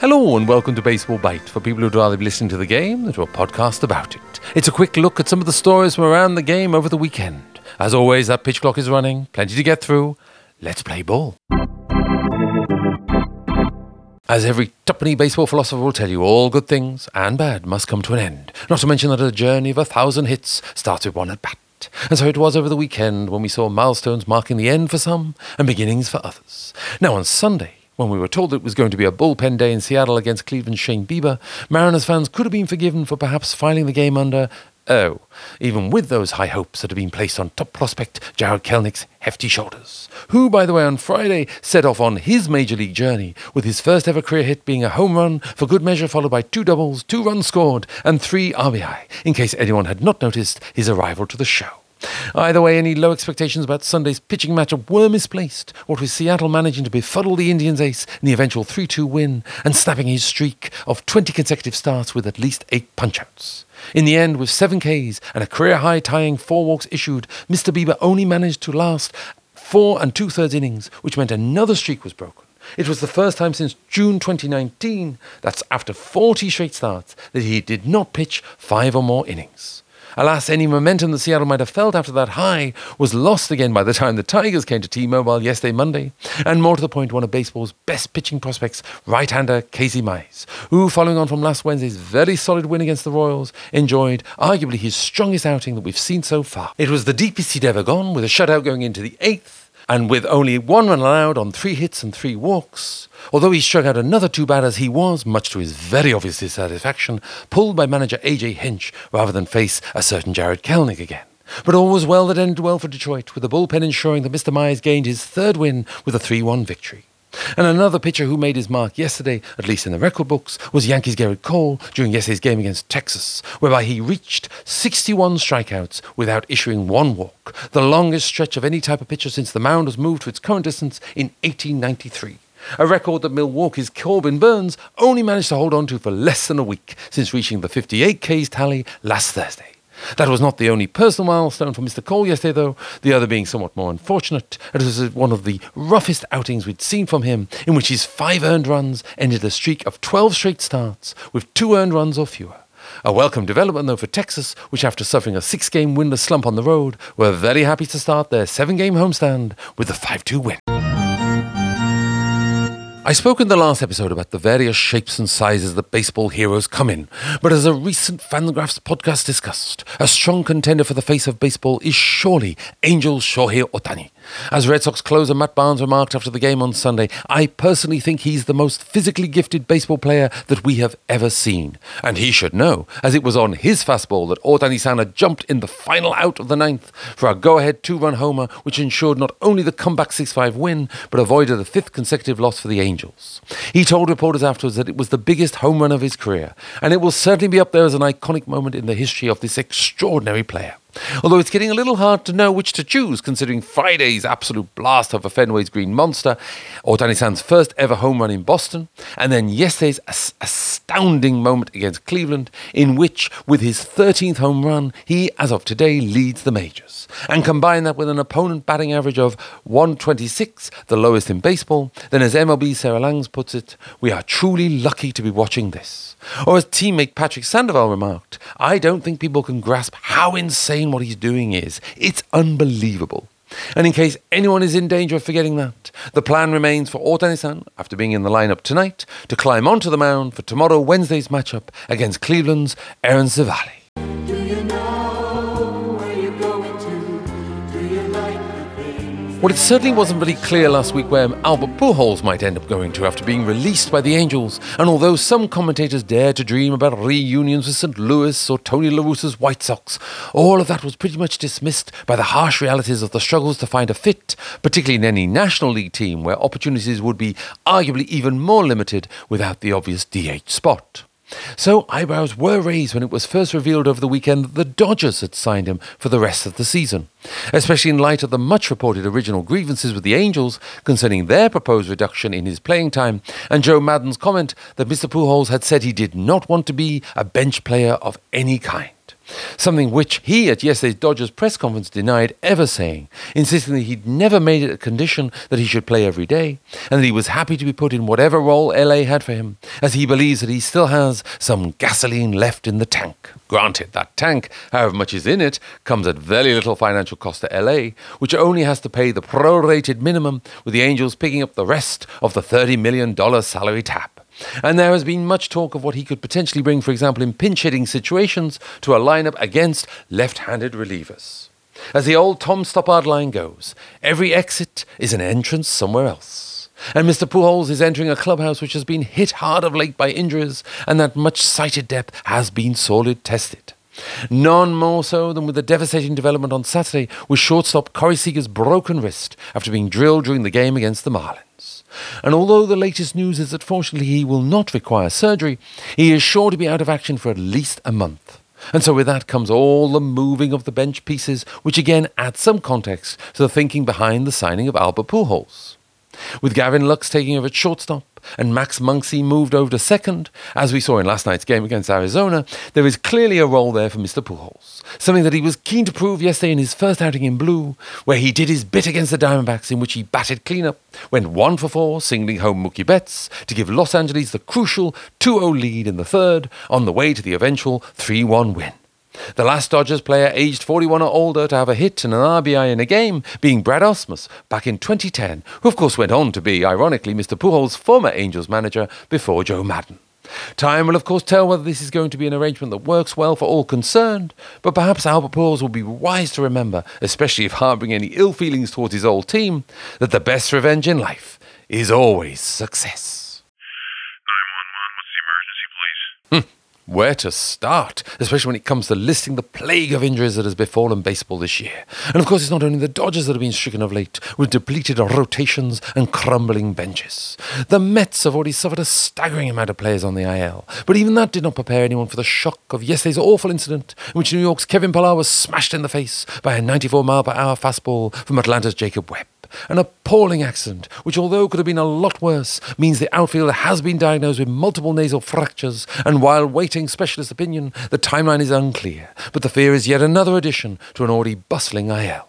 Hello and welcome to Baseball Bite for people who'd rather be listening to the game than to a podcast about it. It's a quick look at some of the stories from around the game over the weekend. As always, that pitch clock is running, plenty to get through. Let's play ball. As every tuppenny baseball philosopher will tell you, all good things and bad must come to an end. Not to mention that a journey of a thousand hits starts with one at bat. And so it was over the weekend when we saw milestones marking the end for some and beginnings for others. Now on Sunday, when we were told it was going to be a bullpen day in Seattle against Cleveland's Shane Bieber, Mariners fans could have been forgiven for perhaps filing the game under Oh, even with those high hopes that had been placed on top prospect Jarred Kelenic's hefty shoulders, who, by the way, on Friday set off on his major league journey with his first ever career hit being a home run for good measure, followed by two doubles, two runs scored, and three RBI, in case anyone had not noticed his arrival to the show. Either way, any low expectations about Sunday's pitching matchup were misplaced, what with Seattle managing to befuddle the Indians' ace in the eventual 3 2 win and snapping his streak of 20 consecutive starts with at least eight punchouts. In the end, with seven Ks and a career high tying four walks issued, Mr. Bieber only managed to last four and two thirds innings, which meant another streak was broken. It was the first time since June 2019, that's after 40 straight starts, that he did not pitch five or more innings. Alas, any momentum that Seattle might have felt after that high was lost again by the time the Tigers came to T-Mobile yesterday Monday, and more to the point, one of baseball's best pitching prospects, right-hander Casey Mize, who, following on from last Wednesday's very solid win against the Royals, enjoyed arguably his strongest outing that we've seen so far. It was the deepest he'd ever gone, with a shutout going into the eighth, and with only one run allowed on three hits and three walks, although he struck out another two batters, he was, much to his very obvious dissatisfaction, pulled by manager AJ Hinch rather than face a certain Jarred Kelenic again. But all was well that ended well for Detroit, with the bullpen ensuring that Mr. Mize gained his third win with a 3 1 victory. And another pitcher who made his mark yesterday, at least in the record books, was Yankees Gerrit Cole during yesterday's game against Texas, whereby he reached 61 strikeouts without issuing one walk, the longest stretch of any type of pitcher since the mound was moved to its current distance in 1893. A record that Milwaukee's Corbin Burnes only managed to hold on to for less than a week since reaching the 58 Ks tally last Thursday. That was not the only personal milestone for Mr. Cole yesterday, though, the other being somewhat more unfortunate. It was one of the roughest outings we'd seen from him, in which his five earned runs ended a streak of 12 straight starts with two earned runs or fewer. A welcome development, though, for Texas, which, after suffering a six game winless slump on the road, were very happy to start their seven game homestand with a 5 2 win. I spoke in the last episode about the various shapes and sizes that baseball heroes come in, but as a recent Fangraphs podcast discussed, a strong contender for the face of baseball is surely Angel Shohei Ohtani. As Red Sox closer Matt Barnes remarked after the game on Sunday, I personally think he's the most physically gifted baseball player that we have ever seen. And he should know, as it was on his fastball that Ohtani Sana jumped in the final out of the ninth for a go ahead two run homer, which ensured not only the comeback 6 5 win, but avoided the fifth consecutive loss for the Angels. He told reporters afterwards that it was the biggest home run of his career, and it will certainly be up there as an iconic moment in the history of this extraordinary player. Although it's getting a little hard to know which to choose, considering Friday's absolute blast of a Fenway's Green Monster, Ohtani San's first ever home run in Boston, and then yesterday's astounding moment against Cleveland, in which, with his 13th home run, he, as of today, leads the majors. And combine that with an opponent batting average of 126, the lowest in baseball, then as MLB Sarah Langs puts it, we are truly lucky to be watching this. Or as teammate Patrick Sandoval remarked, I don't think people can grasp how insane what he's doing is. It's unbelievable. And in case anyone is in danger of forgetting that, the plan remains for Ohtani-san, after being in the lineup tonight, to climb onto the mound for tomorrow Wednesday's matchup against Cleveland's Aaron Civale. Well, it certainly wasn't very clear last week where Albert Pujols might end up going to after being released by the Angels. And although some commentators dared to dream about reunions with St. Louis or Tony La Russa's White Sox, all of that was pretty much dismissed by the harsh realities of the struggles to find a fit, particularly in any National League team where opportunities would be arguably even more limited without the obvious DH spot. So eyebrows were raised when it was first revealed over the weekend that the Dodgers had signed him for the rest of the season, especially in light of the much reported original grievances with the Angels concerning their proposed reduction in his playing time and Joe Maddon's comment that Mr. Pujols had said he did not want to be a bench player of any kind. Something which he at yesterday's Dodgers press conference denied ever saying, insisting that he'd never made it a condition that he should play every day, and that he was happy to be put in whatever role LA had for him, as he believes that he still has some gasoline left in the tank. Granted, that tank, however much is in it, comes at very little financial cost to LA, which only has to pay the prorated minimum, with the Angels picking up the rest of the $30 million salary tap. And there has been much talk of what he could potentially bring, for example, in pinch hitting situations to a lineup against left handed relievers. As the old Tom Stoppard line goes, every exit is an entrance somewhere else. And Mr. Pujols is entering a clubhouse which has been hit hard of late by injuries, and that much sighted depth has been sorely tested. None more so than with the devastating development on Saturday with shortstop Corey Seager's broken wrist after being drilled during the game against the Marlins. And although the latest news is that fortunately he will not require surgery, he is sure to be out of action for at least a month. And so with that comes all the moving of the bench pieces, which again adds some context to the thinking behind the signing of Albert Pujols. With Gavin Lux taking over at shortstop, and Max Muncy moved over to second, as we saw in last night's game against Arizona, there is clearly a role there for Mr. Pujols. Something that he was keen to prove yesterday in his first outing in blue, where he did his bit against the Diamondbacks, in which he batted cleanup, went one for four, singling home Mookie Betts to give Los Angeles the crucial 2 0 lead in the third, on the way to the eventual 3 1 win. The last Dodgers player aged 41 or older to have a hit and an RBI in a game being Brad Ausmus back in 2010, who of course went on to be, ironically, Mr. Pujols' former Angels manager before Joe Maddon. Time will, of course, tell whether this is going to be an arrangement that works well for all concerned, but perhaps Albert Pujols will be wise to remember, especially if harbouring any ill feelings towards his old team, that the best revenge in life is always success. Where to start, especially when it comes to listing the plague of injuries that has befallen baseball this year. And of course, it's not only the Dodgers that have been stricken of late with depleted rotations and crumbling benches. The Mets have already suffered a staggering amount of players on the IL, but even that did not prepare anyone for the shock of yesterday's awful incident in which New York's Kevin Pillar was smashed in the face by a 94 mile per hour fastball from Atlanta's Jacob Webb. An appalling accident, which, although could have been a lot worse, means the outfielder has been diagnosed with multiple nasal fractures, and while waiting specialist opinion, the timeline is unclear. But the fear is yet another addition to an already bustling IL.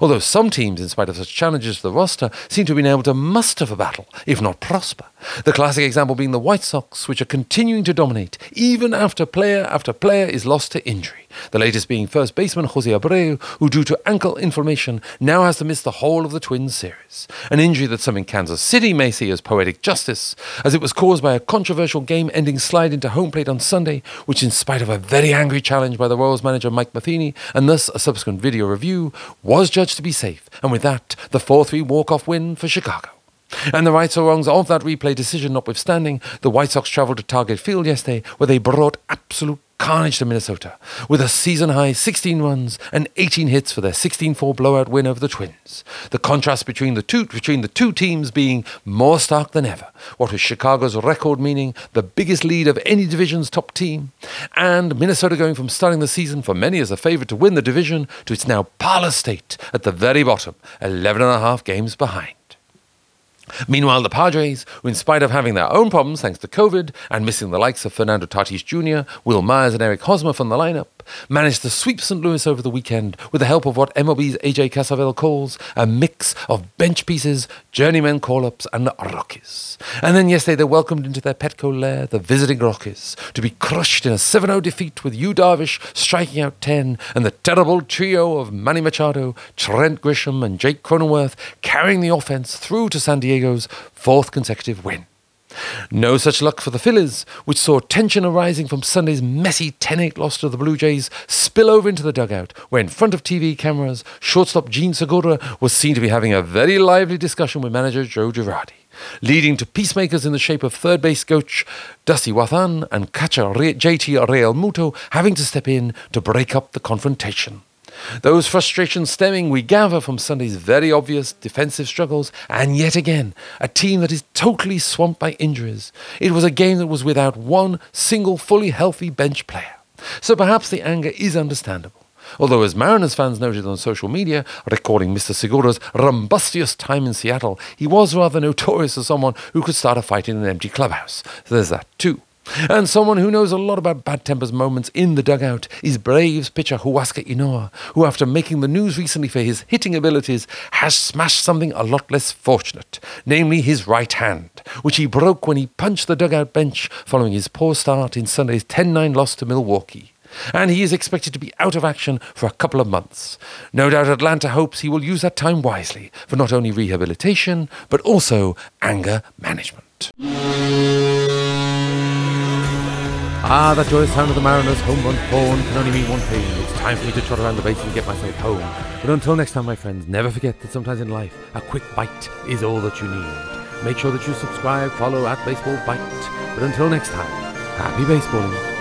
Although some teams, in spite of such challenges to the roster, seem to have been able to muster for battle, if not prosper. The classic example being the White Sox, which are continuing to dominate, even after player after player is lost to injury. The latest being first baseman Jose Abreu, who, due to ankle inflammation, now has to miss the whole of the Twins series. An injury that some in Kansas City may see as poetic justice, as it was caused by a controversial game ending slide into home plate on Sunday, which, in spite of a very angry challenge by the Royals manager Mike Matheny and thus a subsequent video review, was judged to be safe, and with that, the 4 3 walk off win for Chicago. And the rights or wrongs of that replay decision notwithstanding, the White Sox travelled to Target Field yesterday where they brought absolute carnage to Minnesota with a season high 16 runs and 18 hits for their 16-4 blowout win over the Twins. The contrast between the two between the two teams being more stark than ever. What Chicago's record meaning the biggest lead of any division's top team and Minnesota going from starting the season for many as a favorite to win the division to its now parlor state at the very bottom, 11 and a half games behind. Meanwhile, the Padres, who in spite of having their own problems thanks to COVID and missing the likes of Fernando Tatis Jr., Wil Myers, and Eric Hosmer from the lineup, managed to sweep St. Louis over the weekend with the help of what MLB's AJ Cassavell calls a mix of bench pieces, journeyman call-ups, and Rockies. And then yesterday they welcomed into their Petco lair the visiting Rockies to be crushed in a 7-0 defeat with Yu Darvish striking out 10 and the terrible trio of Manny Machado, Trent Grisham, and Jake Cronenworth carrying the offense through to San Diego's fourth consecutive win. No such luck for the Phillies, which saw tension arising from Sunday's messy 10 8 loss to the Blue Jays spill over into the dugout, where in front of TV cameras, shortstop Jean Segura was seen to be having a very lively discussion with manager Joe Girardi, leading to peacemakers in the shape of third base coach Dusty Wathan and catcher JT Realmuto having to step in to break up the confrontation. Those frustrations stemming, we gather, from Sunday's very obvious defensive struggles, and yet again, a team that is totally swamped by injuries. It was a game that was without one single fully healthy bench player. So perhaps the anger is understandable. Although, as Mariners fans noted on social media, recording Mr. Segura's rumbustious time in Seattle, he was rather notorious as someone who could start a fight in an empty clubhouse. So there's that too. And someone who knows a lot about bad tempers moments in the dugout is Braves pitcher Huascar Ynoa, who, after making the news recently for his hitting abilities, has smashed something a lot less fortunate, namely his right hand, which he broke when he punched the dugout bench following his poor start in Sunday's 10 9 loss to Milwaukee. And he is expected to be out of action for a couple of months. No doubt Atlanta hopes he will use that time wisely for not only rehabilitation, but also anger management. Ah, that joyous sound of the Mariners' home run horn can only mean one thing. It's time for me to trot around the base and get myself home. But until next time, my friends, never forget that sometimes in life, a quick bite is all that you need. Make sure that you subscribe, follow at Baseball Bite. But until next time, happy baseballing.